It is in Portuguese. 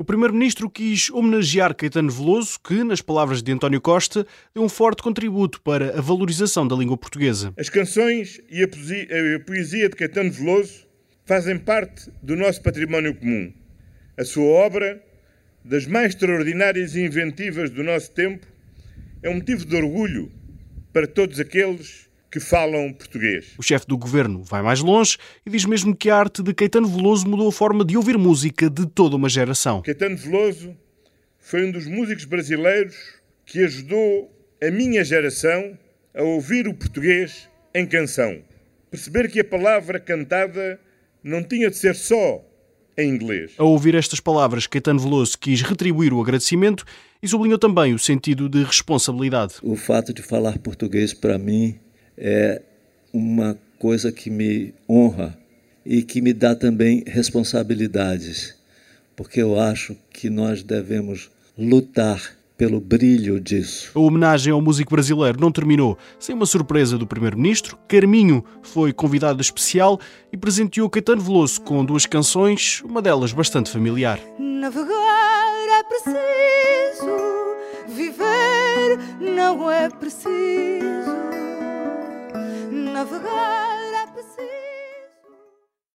O Primeiro-Ministro quis homenagear Caetano Veloso, que, nas palavras de António Costa, deu um forte contributo para a valorização da língua portuguesa. As canções e a poesia de Caetano Veloso fazem parte do nosso património comum. A sua obra, das mais extraordinárias e inventivas do nosso tempo, é um motivo de orgulho para todos aqueles que falam português. O chefe do governo vai mais longe e diz mesmo que a arte de Caetano Veloso mudou a forma de ouvir música de toda uma geração. Caetano Veloso foi um dos músicos brasileiros que ajudou a minha geração a ouvir o português em canção. Perceber que a palavra cantada não tinha de ser só em inglês. A ouvir estas palavras, Caetano Veloso quis retribuir o agradecimento e sublinhou também o sentido de responsabilidade. O fato de falar português para mim é uma coisa que me honra e que me dá também responsabilidades, porque eu acho que nós devemos lutar pelo brilho disso. A homenagem ao músico brasileiro não terminou sem uma surpresa do primeiro-ministro. Carminho foi convidado especial e presenteou Caetano Veloso com duas canções, uma delas bastante familiar. Navegar é preciso, viver não é preciso navegar.